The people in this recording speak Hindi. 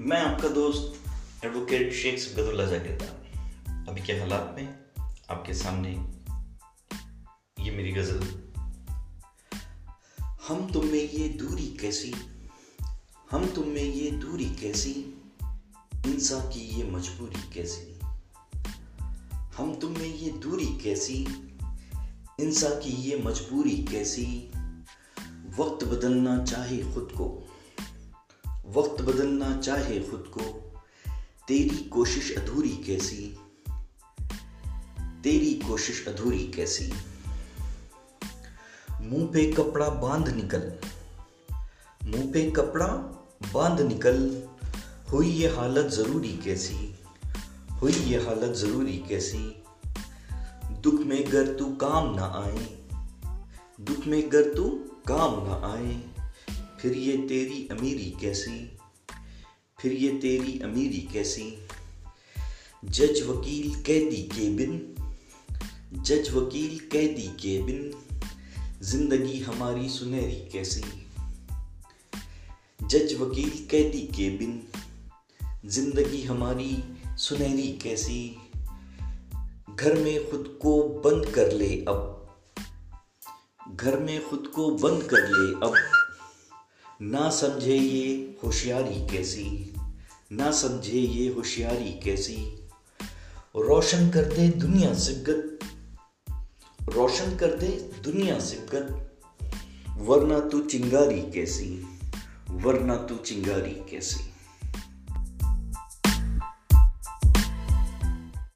मैं आपका दोस्त एडवोकेट शेख सबगतुल्ला जाकिरदार अभी के हालात में? आपके सामने ये मेरी गज़ल। हम तुम में ये दूरी कैसी? हम तुम में ये दूरी कैसी? इंसान की ये मजबूरी कैसी? हम तुम में ये दूरी कैसी? इंसान की ये मजबूरी कैसी? वक्त बदलना चाहे खुद को। वक्त बदलना चाहे खुद को। तेरी कोशिश अधूरी कैसी? तेरी कोशिश अधूरी कैसी? मुँह पे कपड़ा बाँध निकल। मुँह पे कपड़ा बाँध निकल। हुई ये हालत ज़रूरी कैसी? हुई ये हालत ज़रूरी कैसी? दुख में गर तू काम ना आए। दुख में गर तू काम ना आए। फिर ये तेरी अमीरी कैसी? फिर ये तेरी अमीरी कैसी? जज वकील कैदी के बिन, जज वकील कैदी के बिन, ज़िंदगी हमारी सुनहरी कैसी? जज वकील कैदी के बिन, ज़िंदगी हमारी सुनहरी कैसी? घर में खुद को बंद कर ले अब, घर में खुद को बंद कर ले अब। ना समझे ये होशियारी कैसी, ना समझे ये होशियारी कैसी। रोशन कर दे दुनिया सिबगत रोशन कर दे दुनिया सिबगत वरना तू चिंगारी कैसी, वरना तू चिंगारी कैसी।